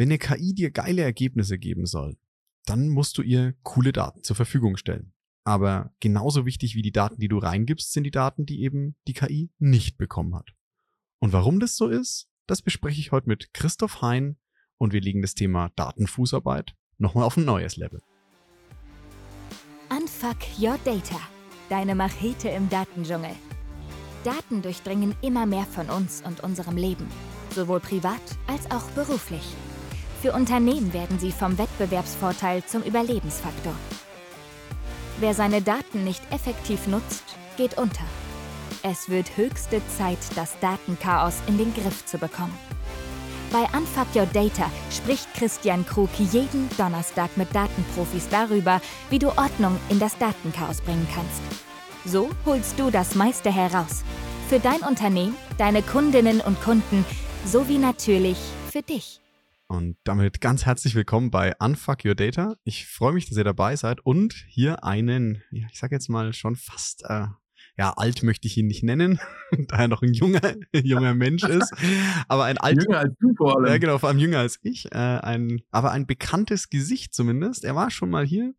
Wenn eine KI dir geile Ergebnisse geben soll, dann musst du ihr coole Daten zur Verfügung stellen. Aber genauso wichtig wie die Daten, die du reingibst, sind die Daten, die eben die KI nicht bekommen hat. Und warum das so ist, das bespreche ich heute mit Christoph Hein und wir legen das Thema Datenfußarbeit nochmal auf ein neues Level. Unfuck Your Data, deine Machete im Datendschungel. Daten durchdringen immer mehr von uns und unserem Leben, sowohl privat als auch beruflich. Für Unternehmen werden sie vom Wettbewerbsvorteil zum Überlebensfaktor. Wer seine Daten nicht effektiv nutzt, geht unter. Es wird höchste Zeit, das Datenchaos in den Griff zu bekommen. Bei Unfuck Your Data spricht Christian Krug jeden Donnerstag mit Datenprofis darüber, wie du Ordnung in das Datenchaos bringen kannst. So holst du das meiste heraus. Für dein Unternehmen, deine Kundinnen und Kunden sowie natürlich für dich. Und damit ganz herzlich willkommen bei Unfuck Your Data. Ich freue mich, dass ihr dabei seid und hier einen, ja, ich sage jetzt mal schon fast äh, ja, alt möchte ich ihn nicht nennen, da er noch ein junger, junger Mensch ist, aber ein alter. Jünger als du vor allem. Ja, genau, vor allem jünger als ich, äh, ein, aber ein bekanntes Gesicht zumindest. Er war schon mal hier,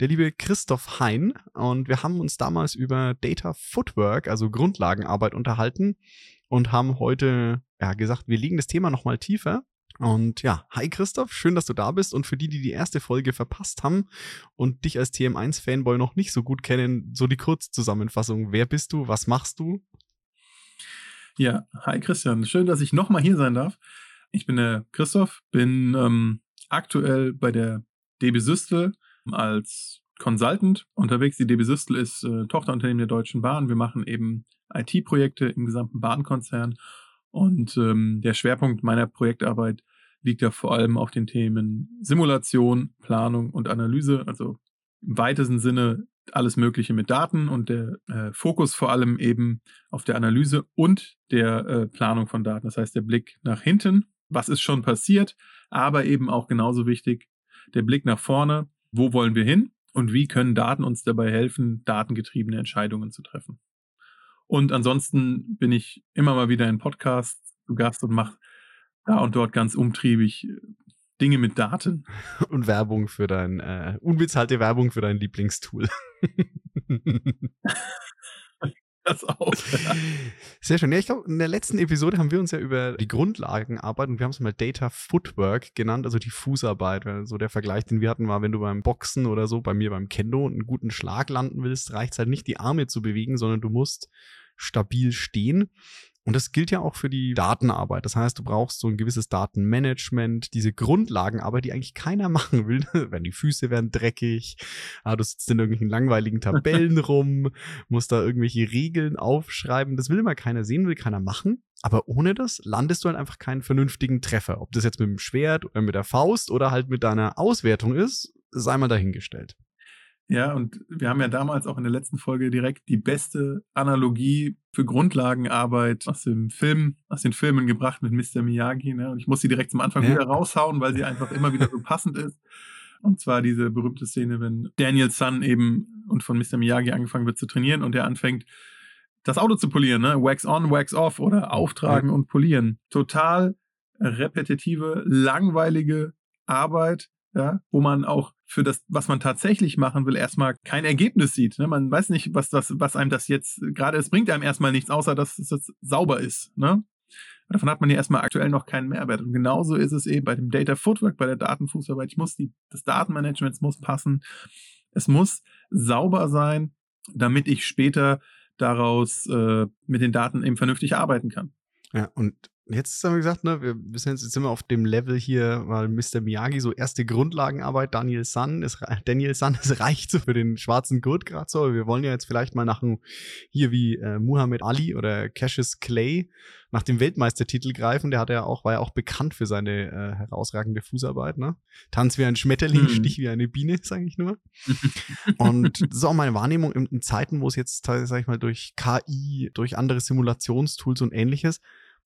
der liebe Christoph Hein, und wir haben uns damals über Data Footwork, also Grundlagenarbeit unterhalten und haben heute ja gesagt, wir legen das Thema nochmal tiefer und ja, hi Christoph, schön, dass du da bist. Und für die, die die erste Folge verpasst haben und dich als TM1-Fanboy noch nicht so gut kennen, so die Kurzzusammenfassung. Wer bist du? Was machst du? Ja, hi Christian, schön, dass ich nochmal hier sein darf. Ich bin der Christoph, bin ähm, aktuell bei der DB Systel als Consultant unterwegs. Die DB Systel ist äh, Tochterunternehmen der Deutschen Bahn. Wir machen eben IT-Projekte im gesamten Bahnkonzern und ähm, der Schwerpunkt meiner Projektarbeit liegt ja vor allem auf den Themen Simulation, Planung und Analyse, also im weitesten Sinne alles Mögliche mit Daten und der äh, Fokus vor allem eben auf der Analyse und der äh, Planung von Daten. Das heißt, der Blick nach hinten, was ist schon passiert, aber eben auch genauso wichtig, der Blick nach vorne, wo wollen wir hin und wie können Daten uns dabei helfen, datengetriebene Entscheidungen zu treffen. Und ansonsten bin ich immer mal wieder in Podcasts zu Gast und mache da und dort ganz umtriebig äh, Dinge mit Daten. Und Werbung für dein, äh, unbezahlte Werbung für dein Lieblingstool. das auch. Sehr schön. Ja, ich glaube, in der letzten Episode haben wir uns ja über die Grundlagenarbeit und wir haben es mal Data Footwork genannt, also die Fußarbeit. So der Vergleich, den wir hatten, war, wenn du beim Boxen oder so, bei mir beim Kendo, einen guten Schlag landen willst, reicht es halt nicht, die Arme zu bewegen, sondern du musst stabil stehen. Und das gilt ja auch für die Datenarbeit. Das heißt, du brauchst so ein gewisses Datenmanagement, diese Grundlagenarbeit, die eigentlich keiner machen will. Wenn die Füße werden dreckig, ah, du sitzt in irgendwelchen langweiligen Tabellen rum, musst da irgendwelche Regeln aufschreiben. Das will immer keiner sehen, will keiner machen. Aber ohne das landest du halt einfach keinen vernünftigen Treffer. Ob das jetzt mit dem Schwert oder mit der Faust oder halt mit deiner Auswertung ist, sei mal dahingestellt. Ja, und wir haben ja damals auch in der letzten Folge direkt die beste Analogie für Grundlagenarbeit aus dem Film, aus den Filmen gebracht mit Mr. Miyagi. Ne? Und ich muss sie direkt zum Anfang ja. wieder raushauen, weil sie einfach immer wieder so passend ist. Und zwar diese berühmte Szene, wenn Daniel Sun eben und von Mr. Miyagi angefangen wird zu trainieren und er anfängt, das Auto zu polieren, ne? Wax on, wax off oder auftragen ja. und polieren. Total repetitive, langweilige Arbeit, ja, wo man auch für das, was man tatsächlich machen will, erstmal kein Ergebnis sieht. Ne? Man weiß nicht, was das, was einem das jetzt gerade, es bringt einem erstmal nichts, außer dass es das sauber ist. Ne? Davon hat man ja erstmal aktuell noch keinen Mehrwert. Und genauso ist es eben bei dem Data Footwork, bei der Datenfußarbeit. Ich muss die, das Datenmanagement muss passen. Es muss sauber sein, damit ich später daraus äh, mit den Daten eben vernünftig arbeiten kann. Ja, und Jetzt haben wir gesagt, ne, wir sind jetzt, jetzt sind wir auf dem Level hier, weil Mr. Miyagi so erste Grundlagenarbeit, Daniel Sun ist, Daniel Sun ist reicht so für den schwarzen Gurt gerade so. Wir wollen ja jetzt vielleicht mal nach einem, hier wie äh, Muhammad Ali oder Cassius Clay nach dem Weltmeistertitel greifen. Der hat ja auch, war ja auch bekannt für seine äh, herausragende Fußarbeit, ne? Tanz wie ein Schmetterling, mhm. Stich wie eine Biene, sage ich nur. und das ist auch meine Wahrnehmung in, in Zeiten, wo es jetzt, sag ich mal, durch KI, durch andere Simulationstools und ähnliches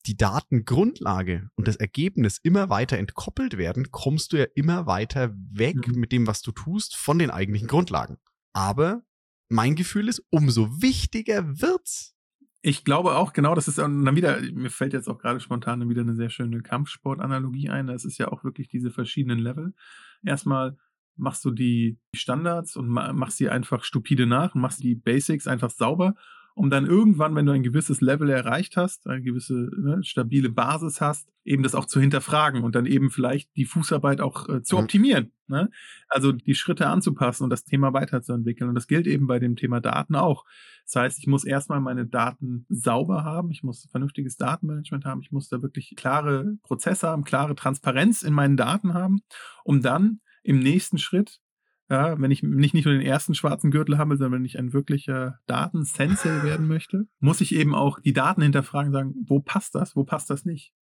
die Datengrundlage und das Ergebnis immer weiter entkoppelt werden, kommst du ja immer weiter weg mhm. mit dem, was du tust, von den eigentlichen Grundlagen. Aber mein Gefühl ist, umso wichtiger wird's, Ich glaube auch, genau, das ist dann wieder, mir fällt jetzt auch gerade spontan wieder eine sehr schöne Kampfsportanalogie ein. Das ist ja auch wirklich diese verschiedenen Level. Erstmal machst du die Standards und machst sie einfach stupide nach und machst die Basics einfach sauber um dann irgendwann, wenn du ein gewisses Level erreicht hast, eine gewisse ne, stabile Basis hast, eben das auch zu hinterfragen und dann eben vielleicht die Fußarbeit auch äh, zu mhm. optimieren. Ne? Also die Schritte anzupassen und das Thema weiterzuentwickeln. Und das gilt eben bei dem Thema Daten auch. Das heißt, ich muss erstmal meine Daten sauber haben, ich muss vernünftiges Datenmanagement haben, ich muss da wirklich klare Prozesse haben, klare Transparenz in meinen Daten haben, um dann im nächsten Schritt ja, wenn ich nicht, nicht nur den ersten schwarzen Gürtel habe, sondern wenn ich ein wirklicher Datensensei werden möchte, muss ich eben auch die Daten hinterfragen, sagen, wo passt das, wo passt das nicht?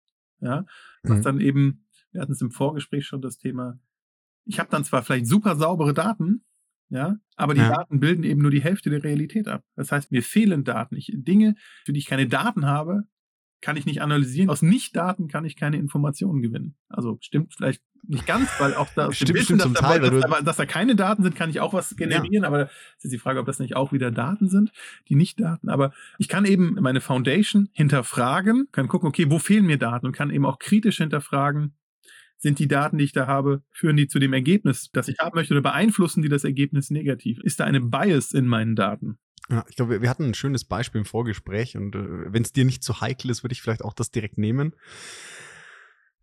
Ja, was mhm. dann eben, wir hatten es im Vorgespräch schon das Thema, ich habe dann zwar vielleicht super saubere Daten, ja, aber die ja. Daten bilden eben nur die Hälfte der Realität ab. Das heißt, mir fehlen Daten. Ich, Dinge, für die ich keine Daten habe, kann ich nicht analysieren. Aus Nicht-Daten kann ich keine Informationen gewinnen. Also stimmt vielleicht nicht ganz, weil auch da stimmt, Wissen, dass, Teil, dass, dass, da keine Daten sind, kann ich auch was generieren, ja. aber es ist die Frage, ob das nicht auch wieder Daten sind, die nicht Daten. Aber ich kann eben meine Foundation hinterfragen, kann gucken, okay, wo fehlen mir Daten und kann eben auch kritisch hinterfragen, sind die Daten, die ich da habe, führen die zu dem Ergebnis, das ich haben möchte oder beeinflussen die das Ergebnis negativ? Ist da eine Bias in meinen Daten? Ja, ich glaube, wir hatten ein schönes Beispiel im Vorgespräch und äh, wenn es dir nicht zu heikel ist, würde ich vielleicht auch das direkt nehmen.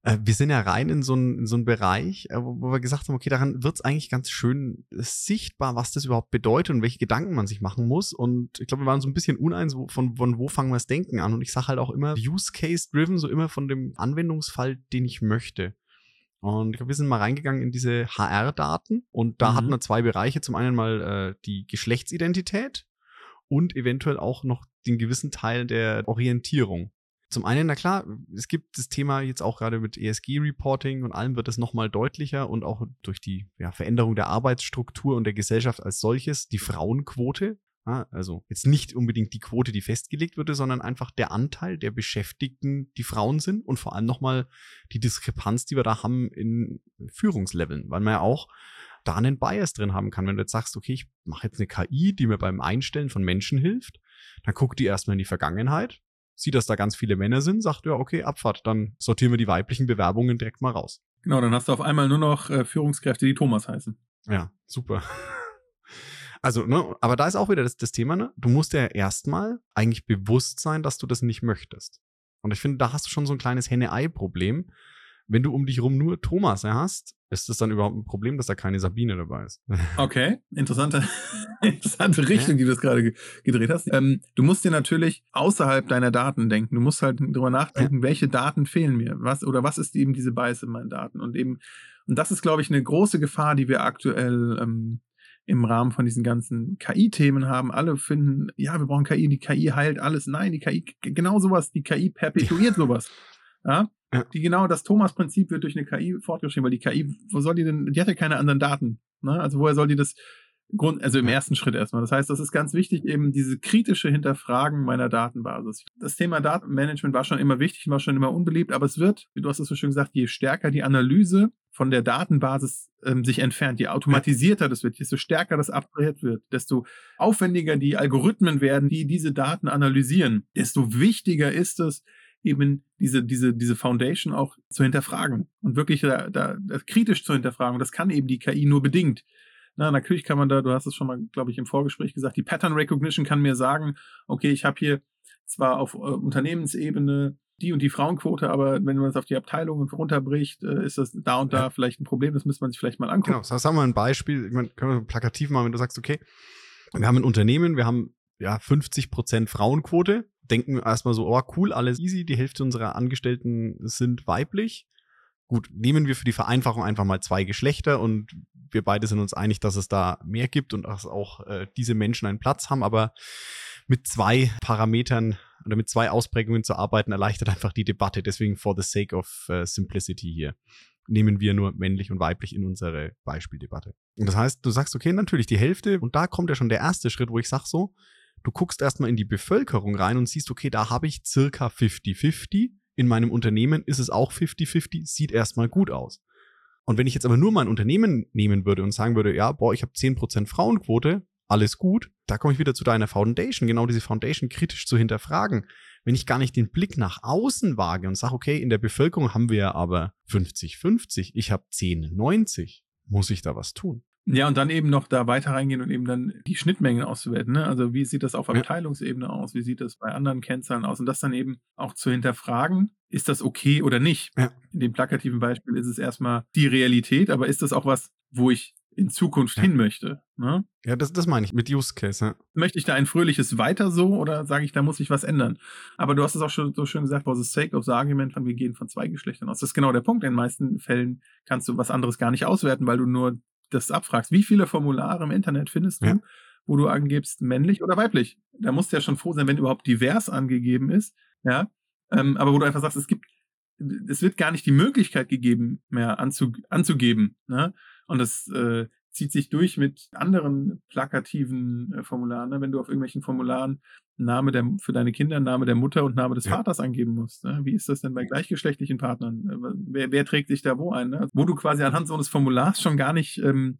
Äh, wir sind ja rein in so einen so Bereich, äh, wo, wo wir gesagt haben, okay, daran wird es eigentlich ganz schön sichtbar, was das überhaupt bedeutet und welche Gedanken man sich machen muss. Und ich glaube, wir waren so ein bisschen uneins, von, von wo fangen wir das Denken an. Und ich sage halt auch immer, Use Case Driven, so immer von dem Anwendungsfall, den ich möchte. Und ich glaube, wir sind mal reingegangen in diese HR-Daten und da mhm. hatten wir zwei Bereiche. Zum einen mal äh, die Geschlechtsidentität und eventuell auch noch den gewissen Teil der Orientierung. Zum einen, na klar, es gibt das Thema jetzt auch gerade mit ESG-Reporting und allem wird es nochmal deutlicher und auch durch die ja, Veränderung der Arbeitsstruktur und der Gesellschaft als solches, die Frauenquote. Ja, also jetzt nicht unbedingt die Quote, die festgelegt wurde, sondern einfach der Anteil der Beschäftigten, die Frauen sind und vor allem nochmal die Diskrepanz, die wir da haben in Führungsleveln, weil man ja auch da einen Bias drin haben kann. Wenn du jetzt sagst, okay, ich mache jetzt eine KI, die mir beim Einstellen von Menschen hilft, dann guckt die erstmal in die Vergangenheit, sieht, dass da ganz viele Männer sind, sagt ja, okay, Abfahrt, dann sortieren wir die weiblichen Bewerbungen direkt mal raus. Genau, dann hast du auf einmal nur noch äh, Führungskräfte, die Thomas heißen. Ja, super. Also, ne, aber da ist auch wieder das, das Thema, ne? Du musst ja erstmal eigentlich bewusst sein, dass du das nicht möchtest. Und ich finde, da hast du schon so ein kleines Henne-Ei-Problem, wenn du um dich rum nur Thomas hast, ist es dann überhaupt ein Problem, dass da keine Sabine dabei ist. Okay, interessante, interessante Richtung, die du das gerade gedreht hast. Ähm, du musst dir natürlich außerhalb deiner Daten denken. Du musst halt darüber nachdenken, ja. welche Daten fehlen mir, was oder was ist eben diese Bias in meinen Daten und eben und das ist, glaube ich, eine große Gefahr, die wir aktuell ähm, im Rahmen von diesen ganzen KI-Themen haben. Alle finden, ja, wir brauchen KI, die KI heilt alles. Nein, die KI, genau sowas, die KI perpetuiert sowas. Ja? Ja. Die genau das Thomas-Prinzip wird durch eine KI fortgeschrieben, weil die KI, wo soll die denn, die hat ja keine anderen Daten. Ne? Also woher soll die das Grund, also im ersten Schritt erstmal. Das heißt, das ist ganz wichtig, eben diese kritische Hinterfragen meiner Datenbasis. Das Thema Datenmanagement war schon immer wichtig, war schon immer unbeliebt, aber es wird, wie du hast es so schön gesagt, je stärker die Analyse von der Datenbasis ähm, sich entfernt, je automatisierter das wird, desto stärker das abstrahiert wird, desto aufwendiger die Algorithmen werden, die diese Daten analysieren, desto wichtiger ist es, eben diese, diese, diese Foundation auch zu hinterfragen und wirklich da, da, da kritisch zu hinterfragen. Und das kann eben die KI nur bedingt. Na, natürlich kann man da, du hast es schon mal, glaube ich, im Vorgespräch gesagt, die Pattern Recognition kann mir sagen, okay, ich habe hier zwar auf äh, Unternehmensebene die und die Frauenquote, aber wenn man es auf die Abteilungen runterbricht, äh, ist das da und da ja. vielleicht ein Problem. Das müsste man sich vielleicht mal angucken. Genau, sagen wir ein Beispiel, ich meine, können wir plakativ machen, wenn du sagst, okay, wir haben ein Unternehmen, wir haben ja 50 Prozent Frauenquote, denken erstmal so, oh cool, alles easy, die Hälfte unserer Angestellten sind weiblich. Gut, nehmen wir für die Vereinfachung einfach mal zwei Geschlechter und wir beide sind uns einig, dass es da mehr gibt und dass auch äh, diese Menschen einen Platz haben, aber mit zwei Parametern oder mit zwei Ausprägungen zu arbeiten, erleichtert einfach die Debatte. Deswegen for the sake of uh, simplicity hier nehmen wir nur männlich und weiblich in unsere Beispieldebatte. Und das heißt, du sagst, okay, natürlich die Hälfte und da kommt ja schon der erste Schritt, wo ich sage so, du guckst erstmal in die Bevölkerung rein und siehst, okay, da habe ich circa 50-50. In meinem Unternehmen ist es auch 50-50, sieht erstmal gut aus. Und wenn ich jetzt aber nur mein Unternehmen nehmen würde und sagen würde, ja, boah, ich habe 10% Frauenquote, alles gut, da komme ich wieder zu deiner Foundation, genau diese Foundation kritisch zu hinterfragen. Wenn ich gar nicht den Blick nach außen wage und sage, okay, in der Bevölkerung haben wir aber 50-50, ich habe 10-90, muss ich da was tun? Ja, und dann eben noch da weiter reingehen und eben dann die Schnittmengen auszuwerten. Ne? Also wie sieht das auf Abteilungsebene aus? Wie sieht das bei anderen Kennzahlen aus? Und das dann eben auch zu hinterfragen, ist das okay oder nicht? Ja. In dem plakativen Beispiel ist es erstmal die Realität, aber ist das auch was, wo ich in Zukunft Ja. hin möchte? Ne? Ja, das, das meine ich mit Use Case. Ja. Möchte ich da ein fröhliches Weiter so oder sage ich, da muss ich was ändern? Aber du hast es auch schon so schön gesagt, for the sake of the argument von wir gehen von zwei Geschlechtern aus. Das ist genau der Punkt. In den meisten Fällen kannst du was anderes gar nicht auswerten, weil du nur das abfragst. Wie viele Formulare im Internet findest du, Ja. wo du angibst, männlich oder weiblich? Da musst du ja schon froh sein, wenn überhaupt divers angegeben ist. Ja. Ähm, aber wo du einfach sagst, es gibt, es wird gar nicht die Möglichkeit gegeben, mehr anzu, anzugeben. Ne? Und das äh, zieht sich durch mit anderen plakativen äh, Formularen. Ne? Wenn du auf irgendwelchen Formularen Name der, für deine Kinder, Name der Mutter und Name des Ja. Vaters angeben musst. Ne? Wie ist das denn bei gleichgeschlechtlichen Partnern? Äh, Wer, wer trägt sich da wo ein? Ne? Wo du quasi anhand so eines Formulars schon gar nicht, ähm,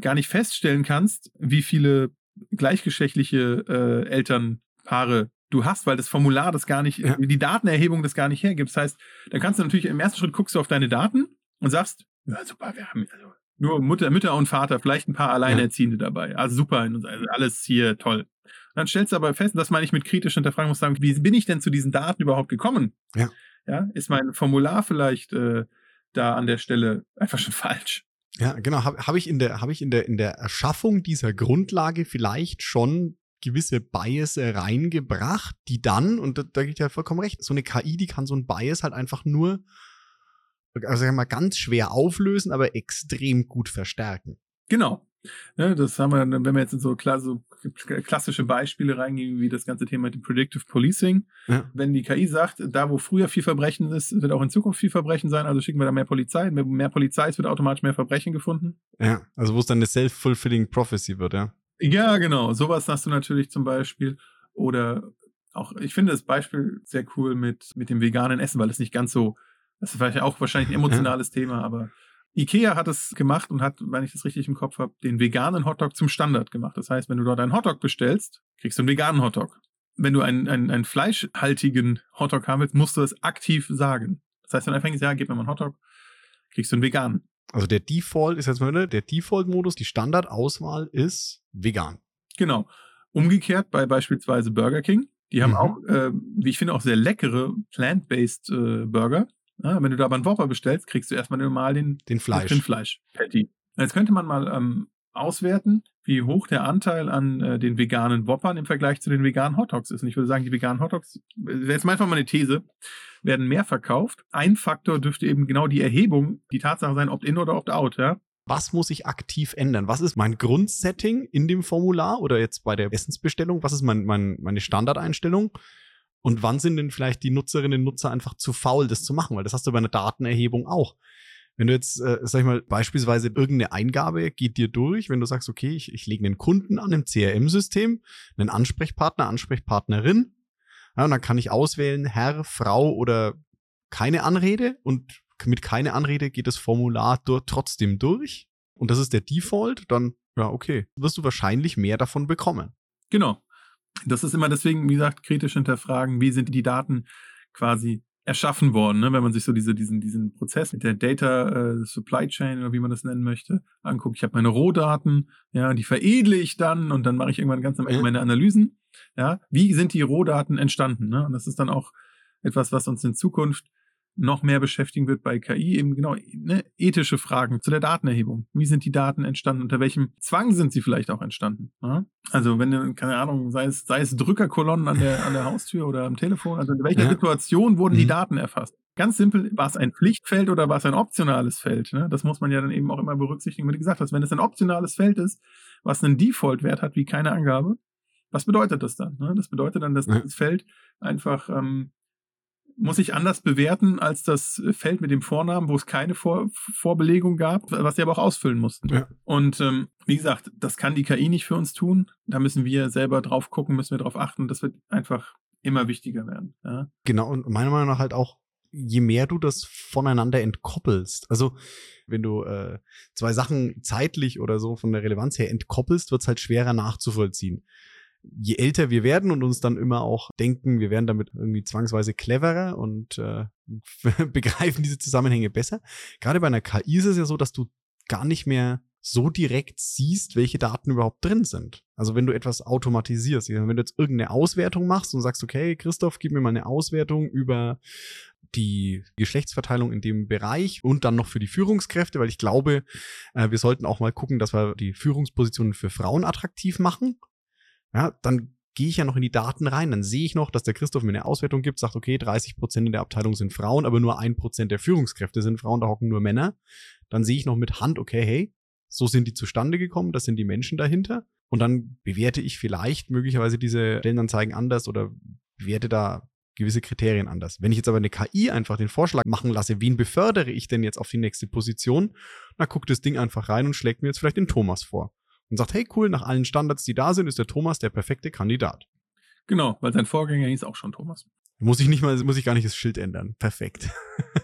gar nicht feststellen kannst, wie viele gleichgeschlechtliche äh, Elternpaare du hast, weil das Formular das gar nicht, Ja. die Datenerhebung das gar nicht hergibt. Das heißt, dann kannst du natürlich im ersten Schritt guckst du auf deine Daten und sagst, ja, super, wir haben also nur Mutter, Mütter und Vater, vielleicht ein paar Alleinerziehende dabei. Also super, also alles hier toll. Dann stellst du aber fest, das meine ich mit kritisch hinterfragen, musst sagen, wie bin ich denn zu diesen Daten überhaupt gekommen? Ja. Ja, ist mein Formular vielleicht äh, da an der Stelle einfach schon falsch? Ja, genau. Habe hab ich in der, habe ich in der, in der Erschaffung dieser Grundlage vielleicht schon gewisse Bias reingebracht, die dann, und da, da geht ja vollkommen recht, so eine KI, die kann so ein Bias halt einfach nur, also sagen wir mal, ganz schwer auflösen, aber extrem gut verstärken. Genau. Ja, das haben wir, wenn wir jetzt in so, kla so klassische Beispiele reingehen, wie das ganze Thema dem Predictive Policing. Ja. Wenn die KI sagt, da wo früher viel Verbrechen ist, wird auch in Zukunft viel Verbrechen sein, also schicken wir da mehr Polizei. Wenn mehr Polizei ist, wird automatisch mehr Verbrechen gefunden. Ja, also wo es dann eine self-fulfilling prophecy wird, ja. Ja, genau. Sowas hast du natürlich zum Beispiel. Oder auch, ich finde das Beispiel sehr cool mit, mit dem veganen Essen, weil es nicht ganz so, das ist vielleicht auch wahrscheinlich ein emotionales Thema, aber Ikea hat es gemacht und hat, wenn ich das richtig im Kopf habe, den veganen Hotdog zum Standard gemacht. Das heißt, wenn du dort einen Hotdog bestellst, kriegst du einen veganen Hotdog. Wenn du einen, einen, einen fleischhaltigen Hotdog haben willst, musst du es aktiv sagen. Das heißt, wenn du sagst, ja, gib mir mal einen Hotdog, kriegst du einen veganen. Also der Default ist jetzt mal wieder, der Default-Modus, die Standardauswahl ist vegan. Genau. Umgekehrt bei beispielsweise Burger King. Die haben Mhm. auch, äh, wie ich finde, auch sehr leckere plant-based äh, Burger. Ja, wenn du da aber einen Whopper bestellst, kriegst du erstmal normal den Den Fleisch. Rindfleisch-Patty. Jetzt könnte man mal ähm, auswerten, wie hoch der Anteil an äh, den veganen Whoppern im Vergleich zu den veganen Hotdogs ist. Und ich würde sagen, die veganen Hotdogs, äh, jetzt mal einfach mal eine These, werden mehr verkauft. Ein Faktor dürfte eben genau die Erhebung, die Tatsache sein, opt-in oder opt-out. Ja? was muss ich aktiv ändern? Was ist mein Grundsetting in dem Formular oder jetzt bei der Essensbestellung? Was ist mein, mein, meine Standardeinstellung? Und wann sind denn vielleicht die Nutzerinnen und Nutzer einfach zu faul, das zu machen? Weil das hast du bei einer Datenerhebung auch. Wenn du jetzt, äh, sag ich mal, beispielsweise irgendeine Eingabe geht dir durch, wenn du sagst, okay, ich, ich lege einen Kunden an im CRM-System, einen Ansprechpartner, Ansprechpartnerin, ja, und dann kann ich auswählen, Herr, Frau oder keine Anrede und mit keine Anrede geht das Formular dur trotzdem durch und das ist der Default, dann, ja, okay, wirst du wahrscheinlich mehr davon bekommen. Genau. Das ist immer deswegen, wie gesagt, kritisch hinterfragen, wie sind die Daten quasi erschaffen worden, ne? wenn man sich so diese, diesen, diesen Prozess mit der Data äh, Supply Chain oder wie man das nennen möchte, anguckt. Ich habe meine Rohdaten, ja, die veredle ich dann und dann mache ich irgendwann ganz am Ende Ja. meine Analysen. Ja, wie sind die Rohdaten entstanden? Ne? Und das ist dann auch etwas, was uns in Zukunft noch mehr beschäftigen wird bei KI, eben genau ne, ethische Fragen zu der Datenerhebung. Wie sind die Daten entstanden? Unter welchem Zwang sind sie vielleicht auch entstanden? Ja? Also wenn keine Ahnung, sei es, sei es Drückerkolonnen an der, an der Haustür oder am Telefon, also in welcher Ja. Situation wurden die Mhm. Daten erfasst? Ganz simpel, war es ein Pflichtfeld oder war es ein optionales Feld? Ne? Das muss man ja dann eben auch immer berücksichtigen, wie du gesagt hast. Wenn es ein optionales Feld ist, was einen Default-Wert hat wie keine Angabe, was bedeutet das dann? Ne? Das bedeutet dann, dass Ja. dieses Feld einfach ähm, muss ich anders bewerten als das Feld mit dem Vornamen, wo es keine Vor Vorbelegung gab, was sie aber auch ausfüllen mussten. Ja. Und ähm, wie gesagt, das kann die KI nicht für uns tun. Da müssen wir selber drauf gucken, müssen wir drauf achten. Das wird einfach immer wichtiger werden. Ja? Genau, und meiner Meinung nach halt auch je mehr du das voneinander entkoppelst. Also wenn du äh, zwei Sachen zeitlich oder so von der Relevanz her entkoppelst, wird es halt schwerer nachzuvollziehen. Je älter wir werden und uns dann immer auch denken, wir werden damit irgendwie zwangsweise cleverer und äh, begreifen diese Zusammenhänge besser. Gerade bei einer KI ist es ja so, dass du gar nicht mehr so direkt siehst, welche Daten überhaupt drin sind. Also wenn du etwas automatisierst, wenn du jetzt irgendeine Auswertung machst und sagst, okay, Christoph, gib mir mal eine Auswertung über die Geschlechtsverteilung in dem Bereich und dann noch für die Führungskräfte, weil ich glaube, äh, wir sollten auch mal gucken, dass wir die Führungspositionen für Frauen attraktiv machen. Ja, dann gehe ich ja noch in die Daten rein, dann sehe ich noch, dass der Christoph mir eine Auswertung gibt, sagt, okay, 30 Prozent in der Abteilung sind Frauen, aber nur ein Prozent der Führungskräfte sind Frauen, da hocken nur Männer. Dann sehe ich noch mit Hand, okay, hey, so sind die zustande gekommen, das sind die Menschen dahinter. Und dann bewerte ich vielleicht möglicherweise diese Stellenanzeigen anders oder bewerte da gewisse Kriterien anders. Wenn ich jetzt aber eine KI einfach den Vorschlag machen lasse, wen befördere ich denn jetzt auf die nächste Position, dann guckt das Ding einfach rein und schlägt mir jetzt vielleicht den Thomas vor. Und sagt, hey cool, nach allen Standards, die da sind, ist der Thomas der perfekte Kandidat. Genau, weil sein Vorgänger hieß auch schon Thomas. Muss ich nicht mal, muss ich gar nicht das Schild ändern. Perfekt.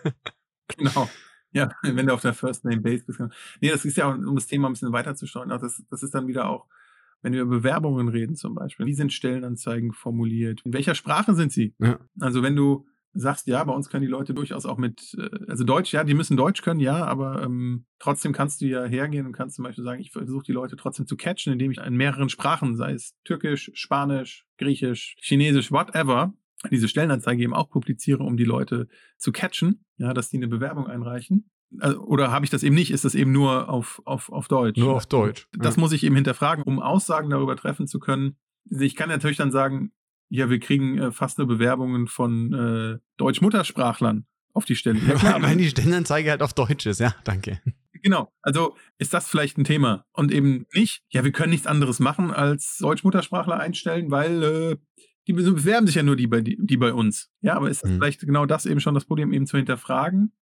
genau. Ja, wenn du auf der First Name Base bist. Nee, das ist ja auch, um das Thema ein bisschen weiter zu steuern. Das, das ist dann wieder auch wenn wir über Bewerbungen reden zum Beispiel, wie sind Stellenanzeigen formuliert? In welcher Sprache sind sie? Ja. Also wenn du sagst, ja, bei uns können die Leute durchaus auch mit, äh, also Deutsch, ja, die müssen Deutsch können, ja, aber ähm, trotzdem kannst du ja hergehen und kannst zum Beispiel sagen, ich versuche die Leute trotzdem zu catchen, indem ich in mehreren Sprachen, sei es Türkisch, Spanisch, Griechisch, Chinesisch, whatever, diese Stellenanzeige eben auch publiziere, um die Leute zu catchen, ja, dass die eine Bewerbung einreichen. Also, oder habe ich das eben nicht? Ist das eben nur auf, auf, auf Deutsch? Nur auf Deutsch. Das ja. muss ich eben hinterfragen, um Aussagen darüber treffen zu können. Ich kann natürlich dann sagen, ja, wir kriegen äh, fast nur Bewerbungen von äh, Deutsch-Muttersprachlern auf die Stelle. Ja, klar, Weil die Stellenanzeige halt auf Deutsch ist, ja, danke. Genau, also ist das vielleicht ein Thema und eben nicht, ja, wir können nichts anderes machen als Deutsch-Muttersprachler einstellen, weil äh, die bewerben sich ja nur die bei, die, die bei uns. Ja, aber ist mhm. vielleicht genau das eben schon das Problem, eben zu hinterfragen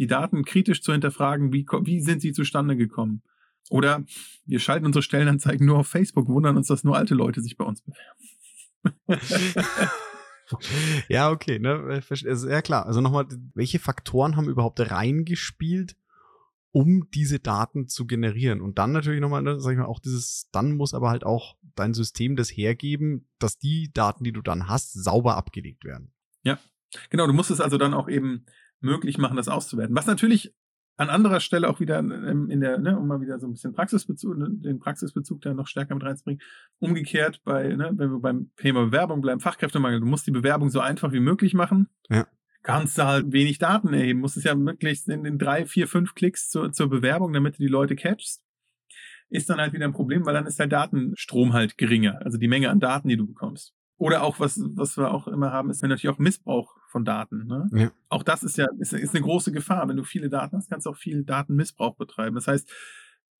die Daten kritisch zu hinterfragen, wie, wie sind sie zustande gekommen. Oder wir schalten unsere Stellenanzeigen nur auf Facebook, wundern uns, dass nur alte Leute sich bei uns bewerben. ja, okay, ne? Also, ja klar. Also nochmal, welche Faktoren haben überhaupt reingespielt, um diese Daten zu generieren? Und dann natürlich nochmal, ne, sag ich mal, auch dieses, dann muss aber halt auch dein System das hergeben, dass die Daten, die du dann hast, sauber abgelegt werden. Ja, genau. Du musst es also dann auch eben möglich machen, das auszuwerten. Was natürlich an anderer Stelle auch wieder in der, ne, um mal wieder so ein bisschen Praxisbezug, ne, den Praxisbezug da noch stärker mit reinzubringen. Umgekehrt bei, ne, wenn wir beim Thema Bewerbung bleiben, Fachkräftemangel, du musst die Bewerbung so einfach wie möglich machen. Ja. Kannst du halt wenig Daten erheben, musst es ja möglichst in den drei, vier, fünf Klicks zur, zur Bewerbung, damit du die Leute catchst. Ist dann halt wieder ein Problem, weil dann ist der Datenstrom halt geringer, also die Menge an Daten, die du bekommst. Oder auch, was, was wir auch immer haben, ist natürlich auch Missbrauch von Daten. Ne? Ja. Auch das ist ja ist, ist eine große Gefahr. Wenn du viele Daten hast, kannst du auch viel Datenmissbrauch betreiben. Das heißt,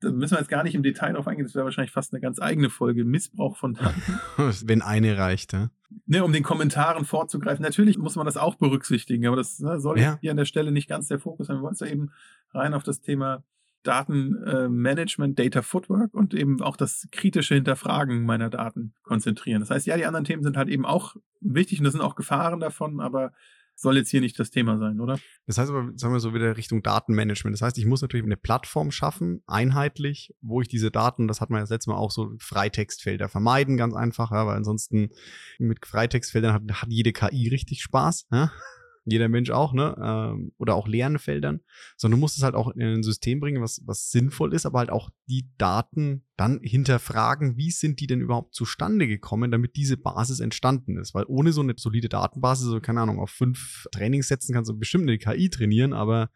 da müssen wir jetzt gar nicht im Detail drauf eingehen, das wäre wahrscheinlich fast eine ganz eigene Folge, Missbrauch von Daten. Wenn eine reicht, ja. Ne, um den Kommentaren vorzugreifen. Natürlich muss man das auch berücksichtigen, aber das ne, soll ja. hier an der Stelle nicht ganz der Fokus sein. Wir wollen uns ja eben rein auf das Thema Datenmanagement, äh, Data Footwork und eben auch das kritische Hinterfragen meiner Daten konzentrieren. Das heißt, ja, die anderen Themen sind halt eben auch wichtig und das sind auch Gefahren davon, aber soll jetzt hier nicht das Thema sein, oder? Das heißt aber, sagen wir so wieder Richtung Datenmanagement. Das heißt, ich muss natürlich eine Plattform schaffen, einheitlich, wo ich diese Daten, das hat man ja das letzte Mal auch so Freitextfelder vermeiden, ganz einfach, ja, weil ansonsten mit Freitextfeldern hat, hat jede KI richtig Spaß. Ja? Jeder Mensch auch, ne? Ähm, oder auch leeren Feldern, sondern du musst es halt auch in ein System bringen, was, was sinnvoll ist, aber halt auch die Daten dann hinterfragen, wie sind die denn überhaupt zustande gekommen, damit diese Basis entstanden ist. Weil ohne so eine solide Datenbasis, so keine Ahnung, auf fünf Trainingssätzen kannst du bestimmt eine KI trainieren, aber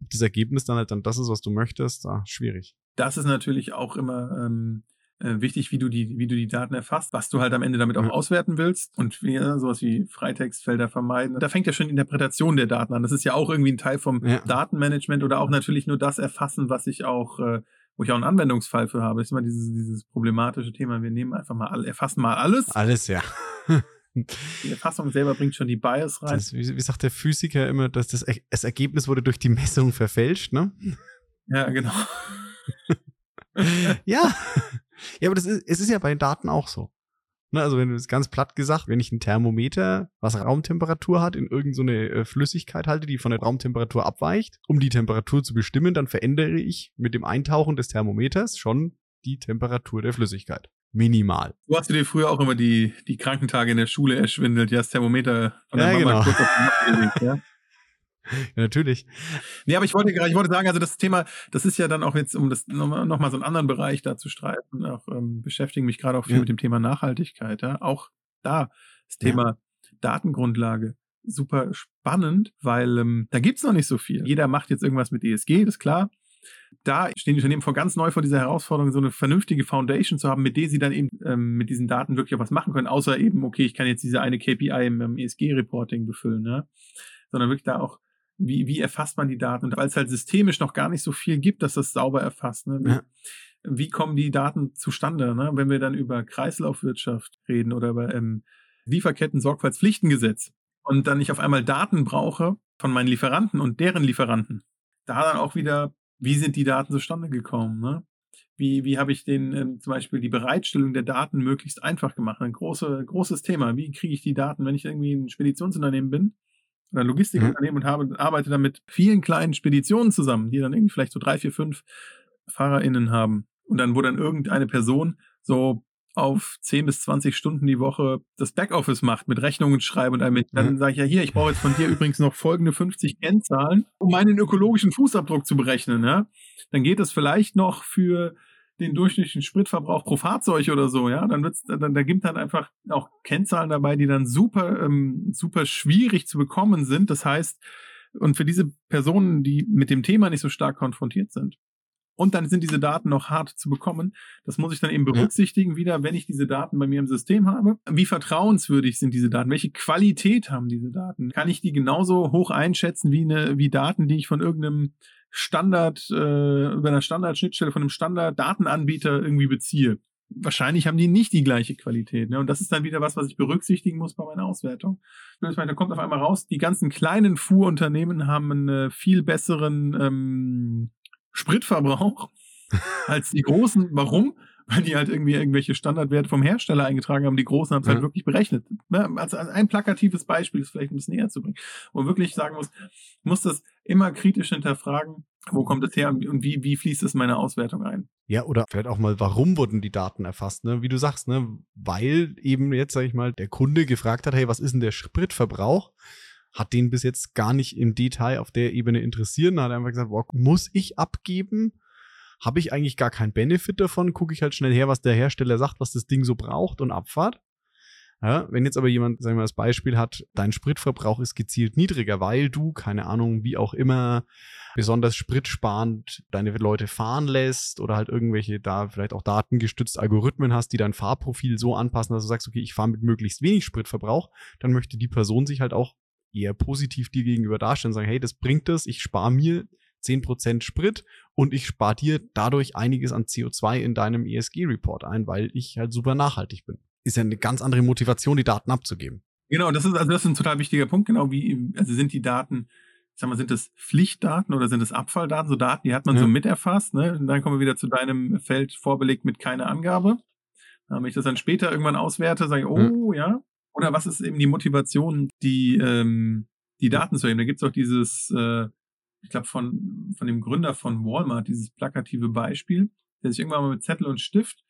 ob das Ergebnis dann halt dann das ist, was du möchtest, da schwierig. Das ist natürlich auch immer ähm, äh, wichtig, wie du die, wie du die Daten erfasst, was du halt am Ende damit auch mhm. auswerten willst und wie, ja, sowas wie Freitextfelder vermeiden. Da fängt ja schon die Interpretation der Daten an. Das ist ja auch irgendwie ein Teil vom ja. Datenmanagement oder auch natürlich nur das erfassen, was ich auch, äh, wo ich auch einen Anwendungsfall für habe. Das ist immer dieses, dieses problematische Thema. Wir nehmen einfach mal, erfassen mal alles. Alles, ja. Die Erfassung selber bringt schon die Bias rein. Das, wie, wie, sagt der Physiker immer, dass das, das Ergebnis wurde durch die Messung verfälscht, ne? Ja, genau. ja. Ja, aber das ist, es ist ja bei Daten auch so. Ne, also wenn du es ganz platt gesagt, wenn ich ein Thermometer, was Raumtemperatur hat, in irgendeine so äh, Flüssigkeit halte, die von der Raumtemperatur abweicht, um die Temperatur zu bestimmen, dann verändere ich mit dem Eintauchen des Thermometers schon die Temperatur der Flüssigkeit. Minimal. Du hast dir früher auch immer die, die Krankentage in der Schule erschwindelt, ja, das Thermometer von der ja, Mama genau. kurz auf den gelegt, ja? Ja, natürlich. Nee, aber ich wollte gerade, ich wollte sagen, also das Thema, das ist ja dann auch jetzt, um das nochmal noch mal so einen anderen Bereich da zu streiten, auch ähm, beschäftigen mich gerade auch viel ja. mit dem Thema Nachhaltigkeit. Ja? Auch da das Thema ja. Datengrundlage super spannend, weil ähm, da gibt es noch nicht so viel. Jeder macht jetzt irgendwas mit ESG, das ist klar. Da stehen die Unternehmen vor ganz neu vor dieser Herausforderung, so eine vernünftige Foundation zu haben, mit der sie dann eben ähm, mit diesen Daten wirklich auch was machen können, außer eben, okay, ich kann jetzt diese eine KPI im, im ESG-Reporting befüllen, ne? sondern wirklich da auch wie, wie erfasst man die Daten? Und weil es halt systemisch noch gar nicht so viel gibt, dass das sauber erfasst. Ne? Wie, ja. wie, kommen die Daten zustande? Ne? Wenn wir dann über Kreislaufwirtschaft reden oder über ähm, Lieferketten-Sorgfaltspflichtengesetz und dann ich auf einmal Daten brauche von meinen Lieferanten und deren Lieferanten, da dann auch wieder, wie sind die Daten zustande gekommen? Ne? Wie, wie habe ich den ähm, zum Beispiel die Bereitstellung der Daten möglichst einfach gemacht? Ein große, großes Thema. Wie kriege ich die Daten, wenn ich irgendwie ein Speditionsunternehmen bin? Oder Logistikunternehmen mhm. und habe, arbeite dann mit vielen kleinen Speditionen zusammen, die dann irgendwie vielleicht so drei, vier, fünf FahrerInnen haben. Und dann, wo dann irgendeine Person so auf 10 bis 20 Stunden die Woche das Backoffice macht, mit Rechnungen schreiben und dann mhm. sage ich ja hier, ich brauche jetzt von dir übrigens noch folgende 50 Kennzahlen, um meinen ökologischen Fußabdruck zu berechnen. Ja? Dann geht es vielleicht noch für den durchschnittlichen Spritverbrauch pro Fahrzeug oder so, ja, dann wird's, dann, da gibt dann einfach auch Kennzahlen dabei, die dann super, ähm, super schwierig zu bekommen sind. Das heißt, und für diese Personen, die mit dem Thema nicht so stark konfrontiert sind, und dann sind diese Daten noch hart zu bekommen. Das muss ich dann eben berücksichtigen, wieder, wenn ich diese Daten bei mir im System habe. Wie vertrauenswürdig sind diese Daten? Welche Qualität haben diese Daten? Kann ich die genauso hoch einschätzen wie, eine, wie Daten, die ich von irgendeinem Standard, äh, über einer Standardschnittstelle von einem Standard-Datenanbieter irgendwie beziehe. Wahrscheinlich haben die nicht die gleiche Qualität. Ne? Und das ist dann wieder was, was ich berücksichtigen muss bei meiner Auswertung. Da kommt auf einmal raus, die ganzen kleinen Fuhrunternehmen haben einen viel besseren ähm, Spritverbrauch als die großen. Warum? weil die halt irgendwie irgendwelche Standardwerte vom Hersteller eingetragen haben. Die Großen haben es halt ja. halt wirklich berechnet. Ne? Als, als ein plakatives Beispiel ist vielleicht ein bisschen näher zu bringen. Und wirklich sagen muss, muss das immer kritisch hinterfragen, wo kommt es her und wie, wie fließt es in meine Auswertung ein? Ja, oder vielleicht auch mal, warum wurden die Daten erfasst? Ne? Wie du sagst, ne? weil eben jetzt, sag ich mal, der Kunde gefragt hat, hey, was ist denn der Spritverbrauch? Hat den bis jetzt gar nicht im Detail auf der Ebene interessiert. Dann hat er einfach gesagt, boah, muss ich abgeben? habe ich eigentlich gar keinen Benefit davon, gucke ich halt schnell her, was der Hersteller sagt, was das Ding so braucht und Abfahrt. Ja, wenn jetzt aber jemand, sagen wir mal, das Beispiel hat, dein Spritverbrauch ist gezielt niedriger, weil du, keine Ahnung, wie auch immer, besonders spritsparend deine Leute fahren lässt oder halt irgendwelche da vielleicht auch datengestützt Algorithmen hast, die dein Fahrprofil so anpassen, dass du sagst, okay, ich fahre mit möglichst wenig Spritverbrauch, dann möchte die Person sich halt auch eher positiv dir gegenüber darstellen, sagen, hey, das bringt das, ich spare mir 10% Sprit und ich spare dir dadurch einiges an CO2 in deinem ESG-Report ein, weil ich halt super nachhaltig bin. Ist ja eine ganz andere Motivation, die Daten abzugeben. Genau, das ist also das ist ein total wichtiger Punkt, genau wie, also sind die Daten, sag mal, sind das Pflichtdaten oder sind es Abfalldaten? So Daten, die hat man ja. so mit erfasst, ne? Und dann kommen wir wieder zu deinem Feld vorbelegt mit keine Angabe. Wenn ich das dann später irgendwann auswerte, sage ich, oh ja. ja. Oder was ist eben die Motivation, die, ähm, die Daten zu erheben? Da gibt es auch dieses äh, ich glaube, von, von dem Gründer von Walmart, dieses plakative Beispiel, der sich irgendwann mal mit Zettel und Stift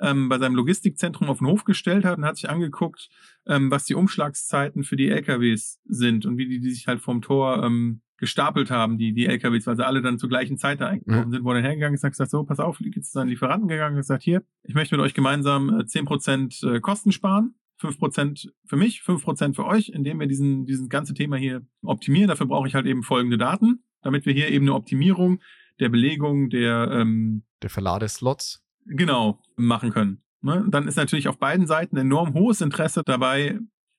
ähm, bei seinem Logistikzentrum auf den Hof gestellt hat und hat sich angeguckt, ähm, was die Umschlagszeiten für die LKWs sind und wie die, die sich halt vom Tor ähm, gestapelt haben, die, die LKWs, weil sie alle dann zur gleichen Zeit da eingekommen mhm. sind, wo er hergegangen ist und gesagt, so, pass auf, geht zu seinen Lieferanten gegangen und gesagt, hier, ich möchte mit euch gemeinsam äh, 10% äh, Kosten sparen 5% für mich, 5% für euch, indem wir diesen, dieses ganze Thema hier optimieren. Dafür brauche ich halt eben folgende Daten damit wir hier eben eine Optimierung der Belegung der ähm, der Verladeslots genau machen können. Ne? Dann ist natürlich auf beiden Seiten enorm hohes Interesse dabei,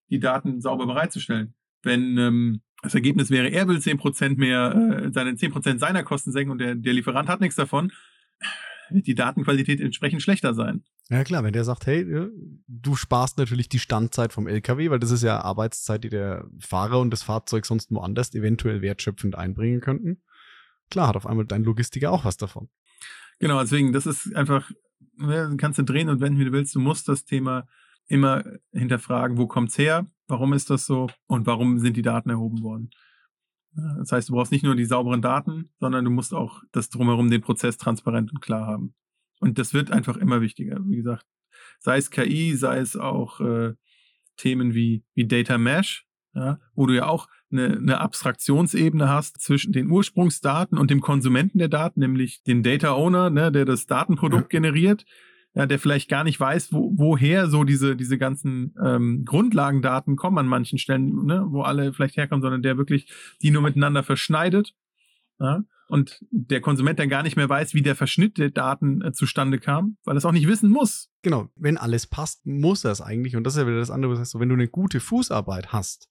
die Daten sauber bereitzustellen. Wenn ähm, das Ergebnis wäre, er will 10% mehr, äh, seine 10% seiner Kosten senken und der, der Lieferant hat nichts davon, wird die Datenqualität entsprechend schlechter sein. Ja klar, wenn der sagt, hey, du sparst natürlich die Standzeit vom LKW, weil das ist ja Arbeitszeit, die der Fahrer und das Fahrzeug sonst woanders eventuell wertschöpfend einbringen könnten. Klar, hat auf einmal dein Logistiker auch was davon. Genau, deswegen, das ist einfach, ne, kannst du drehen und wenden, wie du willst. Du musst das Thema immer hinterfragen, wo kommt's her, warum ist das so und warum sind die Daten erhoben worden. Das heißt, du brauchst nicht nur die sauberen Daten, sondern du musst auch das drumherum den Prozess transparent und klar haben. Und das wird einfach immer wichtiger. Wie gesagt, sei es KI, sei es auch äh, Themen wie, wie Data Mesh, ja, wo du ja auch eine, eine Abstraktionsebene hast zwischen den Ursprungsdaten und dem Konsumenten der Daten, nämlich den Data Owner, ne, der das Datenprodukt ja. generiert, ja, der vielleicht gar nicht weiß, wo, woher so diese, diese ganzen ähm, Grundlagendaten kommen an manchen Stellen, ne, wo alle vielleicht herkommen, sondern der wirklich die nur miteinander verschneidet. Ja, und der Konsument dann gar nicht mehr weiß, wie der Verschnitt der Daten äh, zustande kam, weil er es auch nicht wissen muss. Genau, wenn alles passt, muss er es eigentlich. Und das ist ja wieder das andere, was heißt, wenn du eine gute Fußarbeit hast,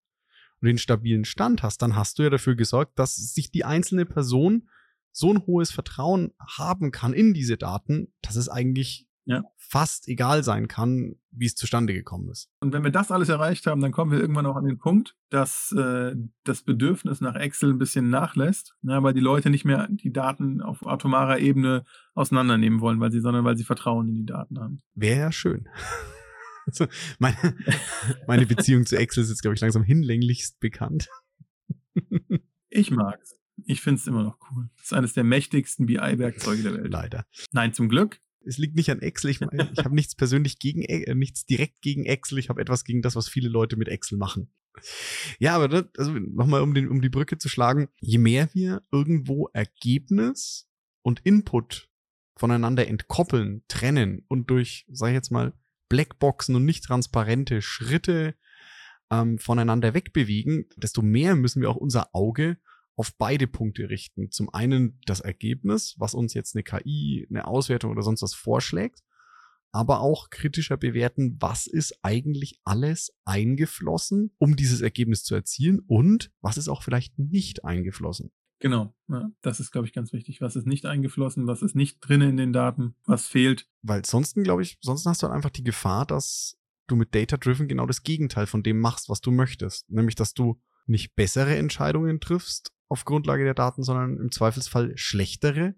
und den stabilen Stand hast, dann hast du ja dafür gesorgt, dass sich die einzelne Person so ein hohes Vertrauen haben kann in diese Daten, dass es eigentlich ja. fast egal sein kann, wie es zustande gekommen ist. Und wenn wir das alles erreicht haben, dann kommen wir irgendwann auch an den Punkt, dass äh, das Bedürfnis nach Excel ein bisschen nachlässt, ja, weil die Leute nicht mehr die Daten auf atomarer Ebene auseinandernehmen wollen, weil sie, sondern weil sie Vertrauen in die Daten haben. Wäre ja schön. Also meine, meine Beziehung zu Excel ist jetzt, glaube ich, langsam hinlänglichst bekannt. Ich mag's. Ich finde es immer noch cool. Das ist eines der mächtigsten BI-Werkzeuge der Welt. Leider. Nein, zum Glück. Es liegt nicht an Excel. Ich, ich habe nichts persönlich gegen, äh, nichts direkt gegen Excel. Ich habe etwas gegen das, was viele Leute mit Excel machen. Ja, aber das, also nochmal, um, um die Brücke zu schlagen, je mehr wir irgendwo Ergebnis und Input voneinander entkoppeln, trennen und durch, sag ich jetzt mal, Blackboxen und nicht transparente Schritte ähm, voneinander wegbewegen, desto mehr müssen wir auch unser Auge auf beide Punkte richten. Zum einen das Ergebnis, was uns jetzt eine KI, eine Auswertung oder sonst was vorschlägt, aber auch kritischer bewerten, was ist eigentlich alles eingeflossen, um dieses Ergebnis zu erzielen und was ist auch vielleicht nicht eingeflossen. Genau, ja, das ist, glaube ich, ganz wichtig. Was ist nicht eingeflossen, was ist nicht drin in den Daten, was fehlt. Weil sonst, glaube ich, sonst hast du halt einfach die Gefahr, dass du mit Data Driven genau das Gegenteil von dem machst, was du möchtest. Nämlich, dass du nicht bessere Entscheidungen triffst auf Grundlage der Daten, sondern im Zweifelsfall schlechtere,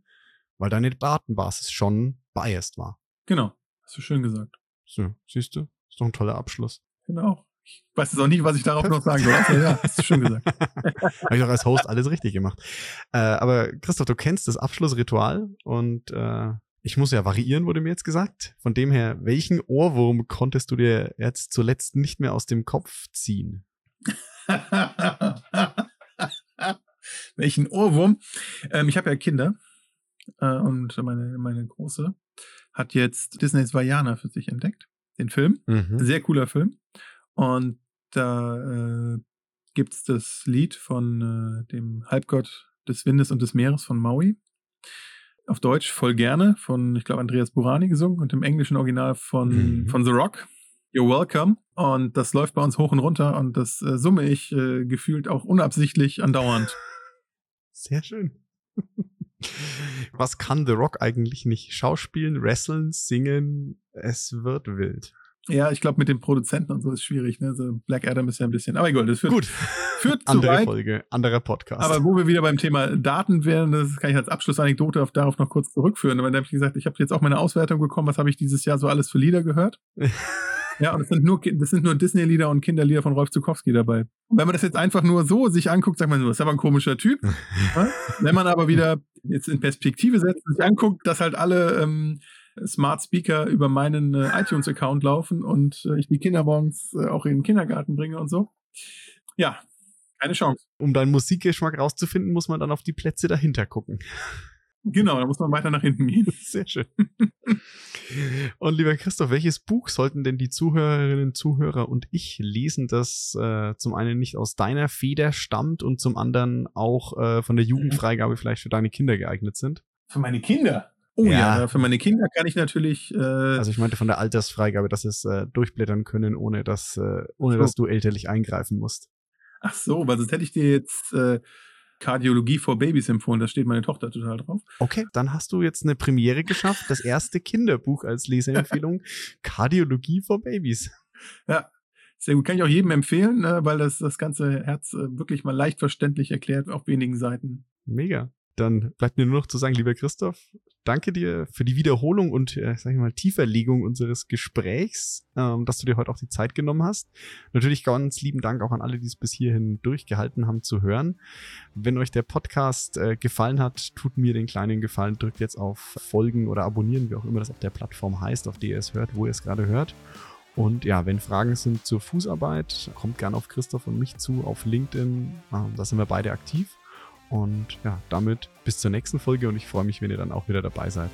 weil deine Datenbasis schon biased war. Genau, hast du schön gesagt. So, siehst du? Ist doch ein toller Abschluss. Genau. Ich weiß jetzt auch nicht, was ich darauf noch sagen soll. Also, ja, hast du schon gesagt. Habe ich auch als Host alles richtig gemacht. Äh, aber Christoph, du kennst das Abschlussritual und äh, ich muss ja variieren, wurde mir jetzt gesagt. Von dem her, welchen Ohrwurm konntest du dir jetzt zuletzt nicht mehr aus dem Kopf ziehen? welchen Ohrwurm? Ähm, ich habe ja Kinder äh, und meine, meine Große hat jetzt Disneys Vajana für sich entdeckt. Den Film. Mhm. Sehr cooler Film. Und da äh, gibt es das Lied von äh, dem Halbgott des Windes und des Meeres von Maui. Auf Deutsch voll gerne von, ich glaube, Andreas Burani gesungen und im englischen Original von, mhm. von The Rock. You're welcome. Und das läuft bei uns hoch und runter und das äh, summe ich äh, gefühlt auch unabsichtlich andauernd. Sehr schön. Was kann The Rock eigentlich nicht? Schauspielen, wresteln, singen, es wird wild. Ja, ich glaube, mit den Produzenten und so ist schwierig. Ne? So Black Adam ist ja ein bisschen. Aber egal, das führt, Gut. führt zu Andere weit. Folge, anderer Podcast. Aber wo wir wieder beim Thema Daten wären, das kann ich als Abschlussanekdote auf, darauf noch kurz zurückführen. Aber da habe ich gesagt, ich habe jetzt auch meine Auswertung bekommen, was habe ich dieses Jahr so alles für Lieder gehört. ja, und das sind nur, das sind nur Disney-Lieder und Kinderlieder von Rolf Zukowski dabei. Und wenn man das jetzt einfach nur so sich anguckt, sagt man so, das ist aber ein komischer Typ. ja? Wenn man aber wieder jetzt in Perspektive setzt und sich anguckt, dass halt alle ähm, Smart Speaker über meinen äh, iTunes-Account laufen und äh, ich die Kinder morgens äh, auch in den Kindergarten bringe und so. Ja, keine Chance. Um deinen Musikgeschmack rauszufinden, muss man dann auf die Plätze dahinter gucken. Genau, da muss man weiter nach hinten gehen. Sehr schön. Und lieber Christoph, welches Buch sollten denn die Zuhörerinnen, Zuhörer und ich lesen, das äh, zum einen nicht aus deiner Feder stammt und zum anderen auch äh, von der mhm. Jugendfreigabe vielleicht für deine Kinder geeignet sind? Für meine Kinder? Oh ja. ja. für meine Kinder kann ich natürlich. Äh, also ich meinte von der Altersfreigabe, dass es äh, durchblättern können, ohne dass, äh, ohne so. dass du elterlich eingreifen musst. Ach so, weil sonst hätte ich dir jetzt äh, Kardiologie for Babys empfohlen. Da steht meine Tochter total drauf. Okay, dann hast du jetzt eine Premiere geschafft. Das erste Kinderbuch als Leseempfehlung. Kardiologie for Babys. Ja, sehr gut. Kann ich auch jedem empfehlen, ne, weil das das ganze Herz äh, wirklich mal leicht verständlich erklärt auf wenigen Seiten. Mega. Dann bleibt mir nur noch zu sagen, lieber Christoph, danke dir für die Wiederholung und, äh, sag ich mal, Tieferlegung unseres Gesprächs, ähm, dass du dir heute auch die Zeit genommen hast. Natürlich ganz lieben Dank auch an alle, die es bis hierhin durchgehalten haben zu hören. Wenn euch der Podcast äh, gefallen hat, tut mir den kleinen Gefallen, drückt jetzt auf Folgen oder abonnieren, wie auch immer das auf der Plattform heißt, auf der ihr es hört, wo ihr es gerade hört. Und ja, wenn Fragen sind zur Fußarbeit, kommt gerne auf Christoph und mich zu, auf LinkedIn. Ähm, da sind wir beide aktiv. Und ja, damit bis zur nächsten Folge und ich freue mich, wenn ihr dann auch wieder dabei seid.